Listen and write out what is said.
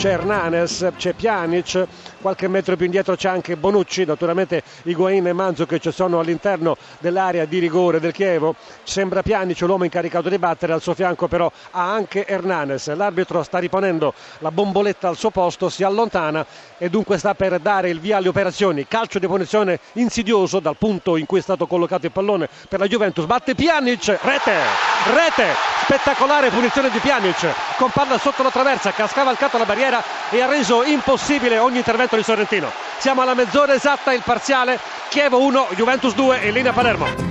c'è Hernanes, c'è Pjanic, qualche metro più indietro c'è anche Bonucci, naturalmente Higuain e Mandzukic sono all'interno dell'area di rigore del Chievo, sembra Pjanic l'uomo incaricato di battere, al suo fianco però ha anche Hernanes, l'arbitro sta riponendo la bomboletta al suo posto, si allontana e dunque sta per dare il via alle operazioni, calcio di punizione insidioso dal punto in cui è stato collocato il pallone per la Juventus, batte Pjanic, rete, rete, spettacolare punizione di Pjanic con palla sotto la traversa che ha scavalcato la barriera e ha reso impossibile ogni intervento di Sorrentino. Siamo alla mezz'ora esatta, il parziale Chievo 1, Juventus 2 in linea Palermo.